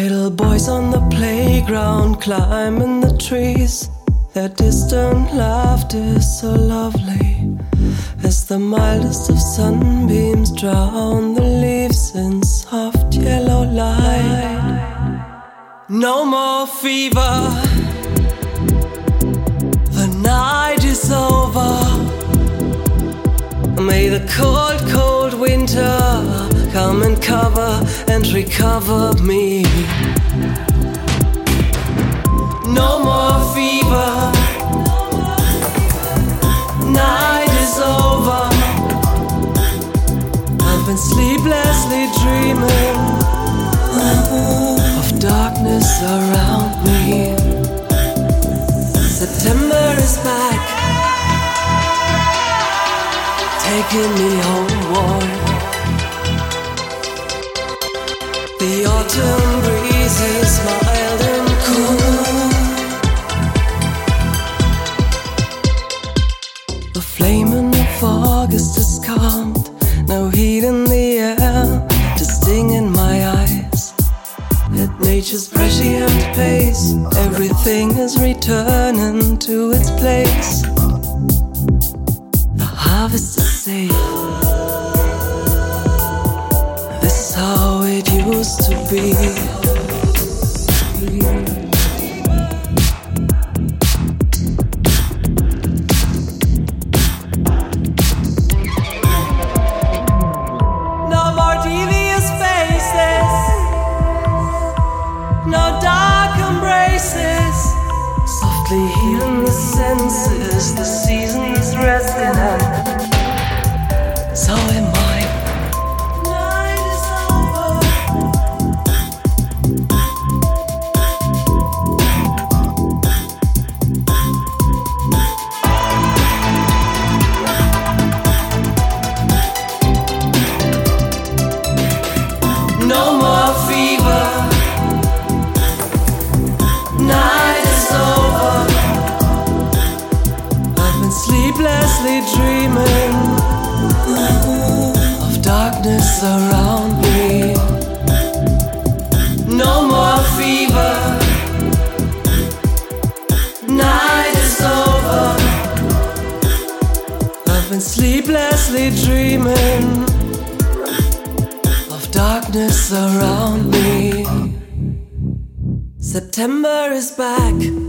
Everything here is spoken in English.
Little boys on the playground climbing the trees. Their distant laughter so lovely as the mildest of sunbeams drown the leaves in soft yellow light. No more fever, come and cover and recover me. No more fever. Night is over. I've been sleeplessly dreaming of darkness around me. September is back, taking me homeward. Air just sting in my eyes. With nature's prescient pace everything is returning to sting to be. No more devious faces, no dark embraces. Softly healing the senses, the seasons resting and so sleeplessly dreaming of darkness around me. No more fever. Night is over. I've been sleeplessly dreaming of darkness around me. September is back.